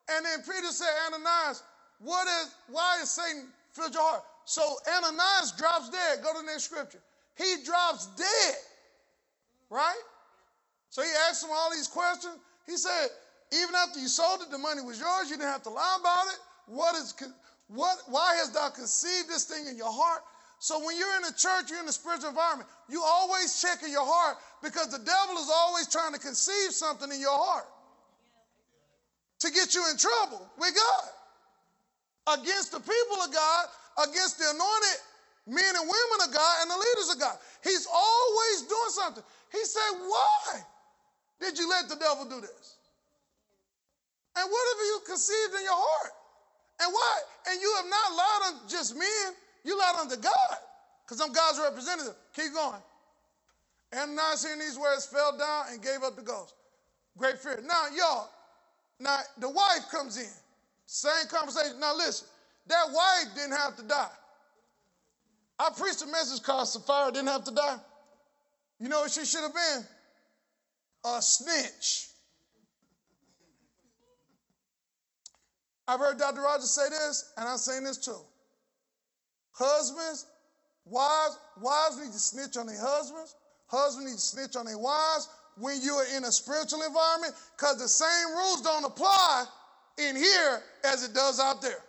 And then Peter said, Ananias, what is, why is Satan filled your heart? So Ananias drops dead. Go to the next scripture. He drops dead, right? So he asked him all these questions. He said, even after you sold it, the money was yours. You didn't have to lie about it. What is, what, why has thou conceived this thing in your heart? So when you're in a church, you're in a spiritual environment, you always check in your heart because the devil is always trying to conceive something in your heart to get you in trouble with God, against the people of God, against the anointed men and women of God and the leaders of God. He's always doing something. He said, Why did you let the devil do this? And what have you conceived in your heart? And why? And you have not lied on just men, you lied unto God, because I'm God's representative. Keep going. Ananias hearing these words fell down and gave up the ghost. Great fear. Now, y'all, now the wife comes in. Same conversation. Now listen, that wife didn't have to die. I preached a message called Sapphira didn't have to die. You know what she should have been? A snitch. I've heard Dr. Rogers say this, and I'm saying this too. Husbands, wives, wives need to snitch on their husbands. Husbands need to snitch on their wives when you are in a spiritual environment, because the same rules don't apply in here as it does out there.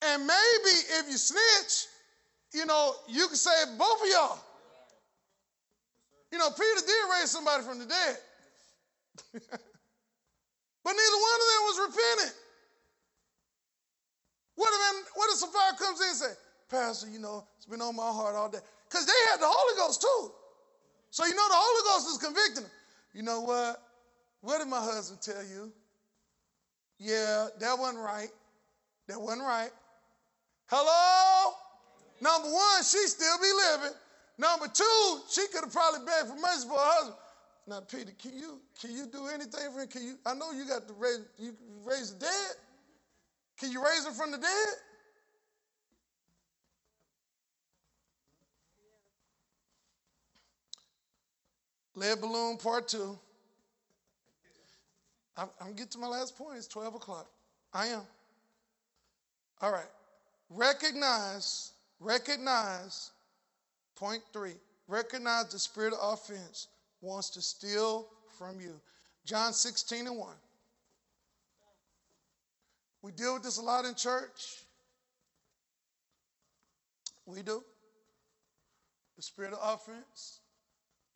And maybe if you snitch, you know, you can save both of y'all. You know, Peter did raise somebody from the dead. but neither one of them was repentant. What if, what if Sapphira comes in and say, Pastor, you know, it's been on my heart all day. Because they had the Holy Ghost too. So you know the Holy Ghost is convicting them. You know what? What did my husband tell you? Yeah, that wasn't right. That wasn't right. Hello? Number one, she still be living. Number two, she could have probably begged for mercy for her husband. Now, Peter, can you can you do anything for him? Can you? I know you got to raise you raise the dead. Can you raise him from the dead? Lead balloon part two. I'm, I'm getting to my last point. It's 12 o'clock. I am. All right. Recognize, recognize, point three, recognize the spirit of offense wants to steal from you. John 16 and 1. We deal with this a lot in church. We do. The spirit of offense.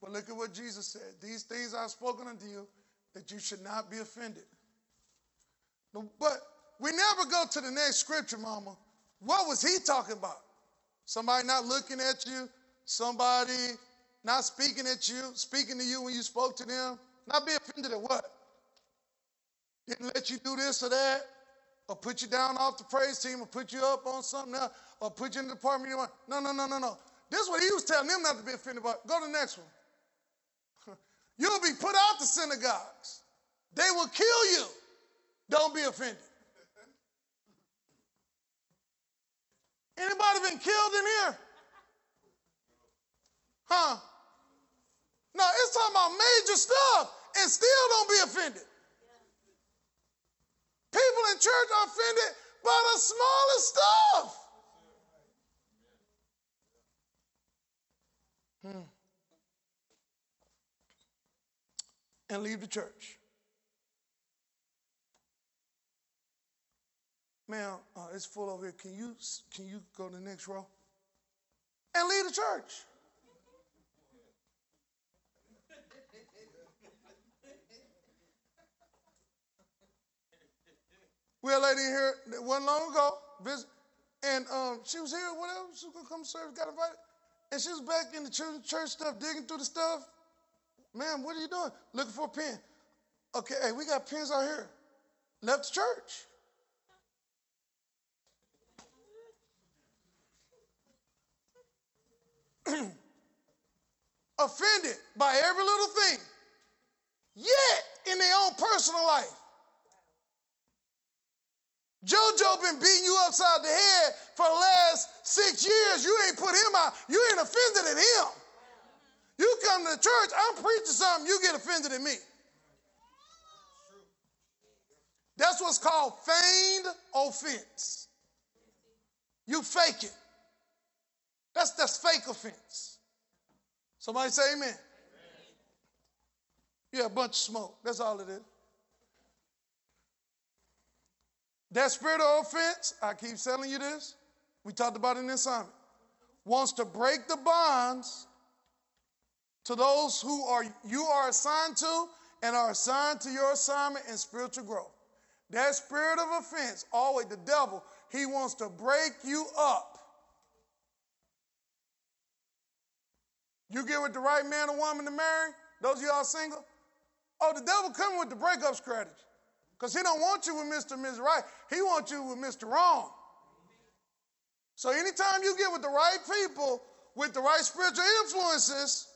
But look at what Jesus said. These things I've spoken unto you that you should not be offended. But we never go to the next scripture, mama. What was he talking about? Somebody not looking at you, somebody not speaking at you, speaking to you when you spoke to them. Not be offended at what? Didn't let you do this or that, or put you down off the praise team, or put you up on something else, or put you in the department you want. No, no, no, no, no. This is what he was telling them not to be offended about. Go to the next one. You'll be put out the synagogues. They will kill you. Don't be offended. Anybody been killed in here? Huh? No, it's talking about major stuff and still don't be offended. People in church are offended by the smallest stuff. Hmm. And leave the church. Ma'am, uh, it's full over here. Can you can you go to the next row? And leave the church. We had a lady here one long ago, visit, and um, she was here, whatever. She was gonna come serve, got invited, And she was back in the church, church stuff, digging through the stuff. Ma'am, what are you doing? Looking for a pen. Okay, hey, we got pens out here. Left the church. Offended by every little thing. Yet, in their own personal life, JoJo been beating you upside the head for the last six years. You ain't put him out. You ain't offended at him. You come to the church, I'm preaching something, you get offended at me. That's what's called feigned offense. You fake it. That's that's fake offense. Somebody say amen. amen. Yeah, a bunch of smoke. That's all it is. That spirit of offense, I keep telling you this, we talked about it in this sermon, wants to break the bonds to those who are you are assigned to and are assigned to your assignment in spiritual growth. That spirit of offense, always the devil, he wants to break you up. You get with the right man or woman to marry, those of y'all single, oh, the devil coming with the breakup strategy. Because he don't want you with Mr. and Ms. Right. He wants you with Mr. Wrong. So anytime you get with the right people, with the right spiritual influences,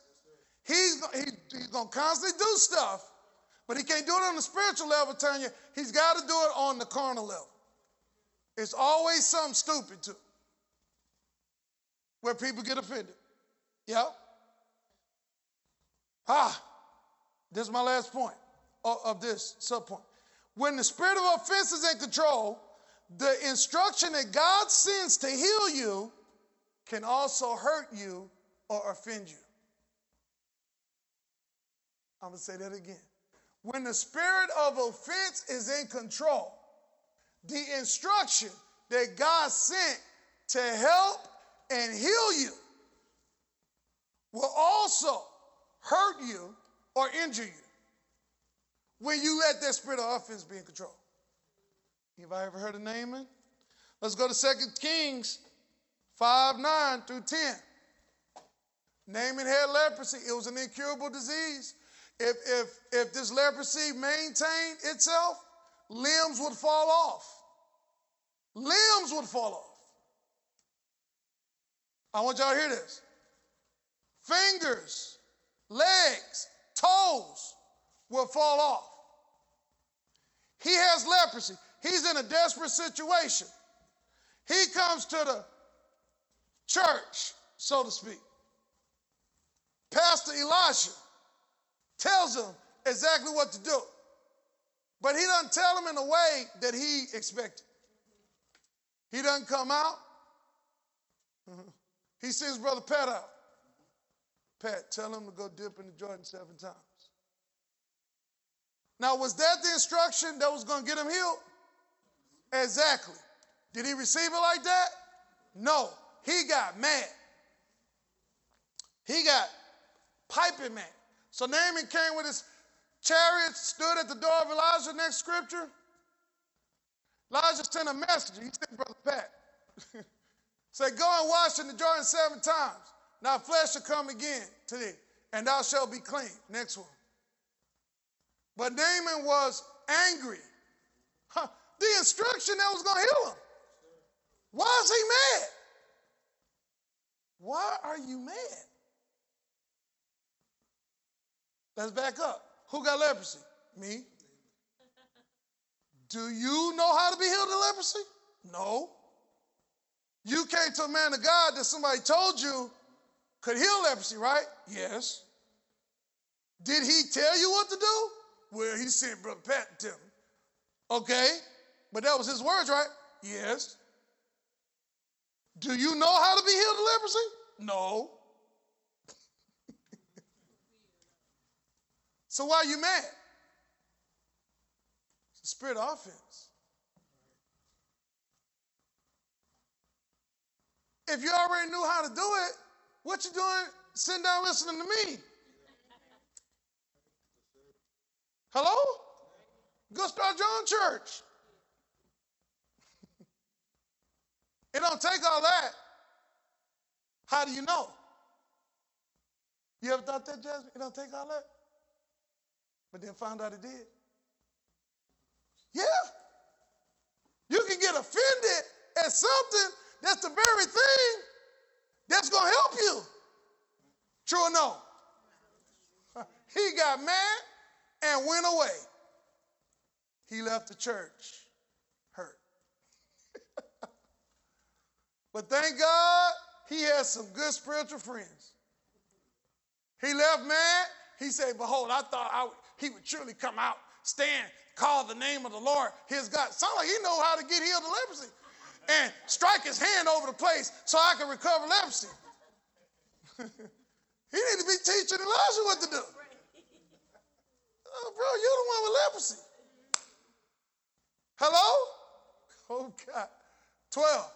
he's, he, he's going to constantly do stuff. But he can't do it on the spiritual level, Tanya. He's got to do it on the carnal level. It's always something stupid, too, where people get offended. Yeah? Ah, this is my last point of this subpoint. When the spirit of offense is in control, the instruction that God sends to heal you can also hurt you or offend you. I'm going to say that again. When the spirit of offense is in control, the instruction that God sent to help and heal you will also hurt you or injure you when you let that spirit of offense be in control. Anybody ever heard of Naaman? Let's go to 2 Kings 5 9 through 10. Naaman had leprosy, it was an incurable disease. If, if, if this leprosy maintained itself, limbs would fall off. Limbs would fall off. I want y'all to hear this. Fingers, legs, toes will fall off. He has leprosy. He's in a desperate situation. He comes to the church, so to speak. Pastor Elisha tells him exactly what to do. But he doesn't tell him in a way that he expected. He doesn't come out. He sends Brother Pat out. Pat, tell him to go dip in the Jordan seven times. Now, was that the instruction that was going to get him healed? Exactly. Did he receive it like that? No. He got mad. He got piping mad. So Naaman came with his chariot, stood at the door of Elijah, next scripture. Elijah sent a message. He sent Brother Pat. Say, go and wash in the Jordan seven times. Now flesh shall come again to thee, and thou shalt be clean. Next one. But Naaman was angry. Huh. The instruction that was going to heal him. Why is he mad? Why are you mad? Let's back up. Who got leprosy? Me. Do you know how to be healed of leprosy? No. You came to a man of God that somebody told you could heal leprosy, right? Yes. Did he tell you what to do? Well, he sent Brother Pat to me. Okay, but that was his words, right? Yes. Do you know how to be healed of leprosy? No. so why are you mad? It's the spirit of offense. If you already knew how to do it, what you doing sitting down listening to me? Hello? Go start your own church. it don't take all that. How do you know? You ever thought that, Jasmine? It don't take all that? But then found out it did. Yeah. You can get offended at something that's the very thing that's going to help you. True or no? He got mad and went away. He left the church hurt. but thank God he has some good spiritual friends. He left mad. He said, Behold, I thought I, would, he would surely come out, stand, call the name of the Lord, his God. Sound like he know how to get healed of leprosy. And strike his hand over the place so I can recover leprosy. he need to be teaching Elijah what to do. Oh, bro, you're the one with leprosy. Hello? Oh, God. 12.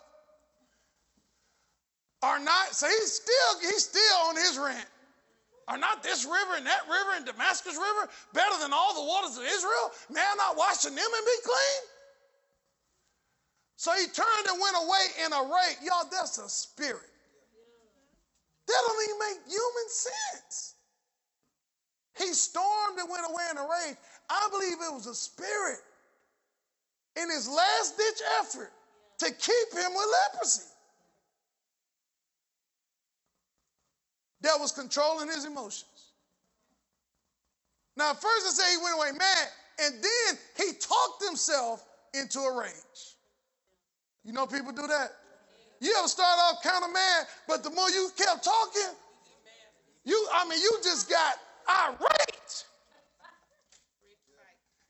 Are not, so he's still, he's still on his rant. Are not this river and that river and Damascus River better than all the waters of Israel? May I not wash in them and be clean? So he turned and went away in a rage. Y'all, that's a spirit. That don't even make human sense. He stormed and went away in a rage. I believe it was a spirit in his last ditch effort to keep him with leprosy. that was controlling his emotions. Now, first it say he went away mad, and then he talked himself into a rage. You know people do that? You ever start off kind of mad, but the more you kept talking, you, I mean, you just got irate.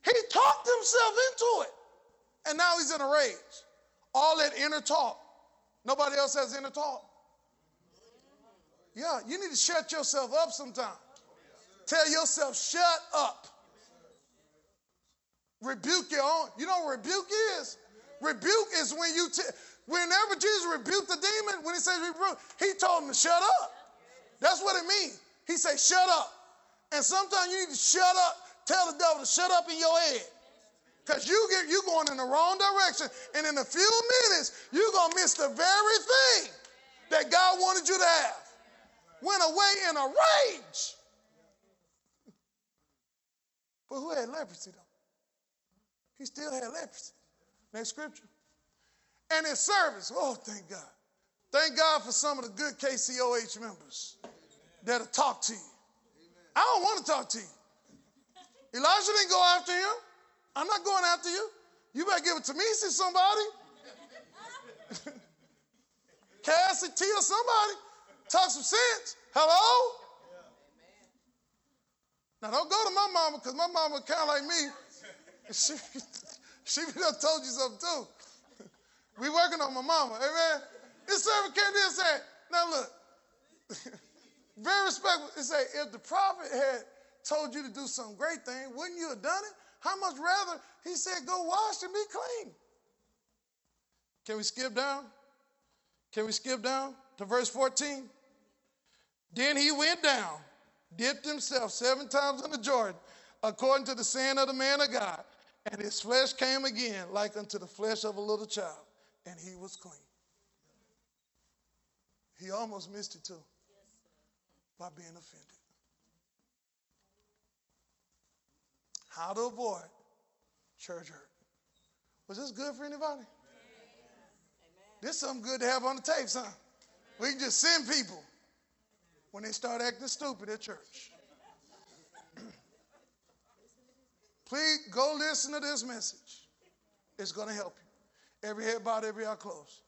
He talked himself into it, and now he's in a rage. All that inner talk. Nobody else has inner talk. Yeah, you need to shut yourself up sometime. Tell yourself, shut up. Rebuke your own. You know what rebuke is? Rebuke is when you, t- whenever Jesus rebuked the demon, when he says rebuke, he told him to shut up. That's what it means. He said, shut up. And sometimes you need to shut up, tell the devil to shut up in your head. Because you get you going in the wrong direction. And in a few minutes, you're gonna miss the very thing that God wanted you to have went away in a rage. But who had leprosy though? He still had leprosy. Next scripture. And his service, oh, thank God. Thank God for some of the good KCOH members that'll talk to you. I don't want to talk to you. Elijah didn't go after him. I'm not going after you. You better give it to me, see somebody. Cassie, or somebody. Talk some sense. Hello? Now don't go to my mama because my mama kind of like me. She, she done told you something too. we working on my mama. Amen. This servant came in and said, now look, very respectful. It say, if the prophet had told you to do some great thing, wouldn't you have done it? How much rather, he said, go wash and be clean. Can we skip down? Can we skip down to verse 14? Then he went down, dipped himself seven times in the Jordan, according to the saying of the man of God, and his flesh came again like unto the flesh of a little child, and he was clean. He almost missed it too by being offended. How to avoid church hurt. Was this good for anybody? Amen. This is something good to have on the tapes, huh? We can just send people when they start acting stupid at church. Please go listen to this message. It's going to help you. Every head bowed, every eye closed.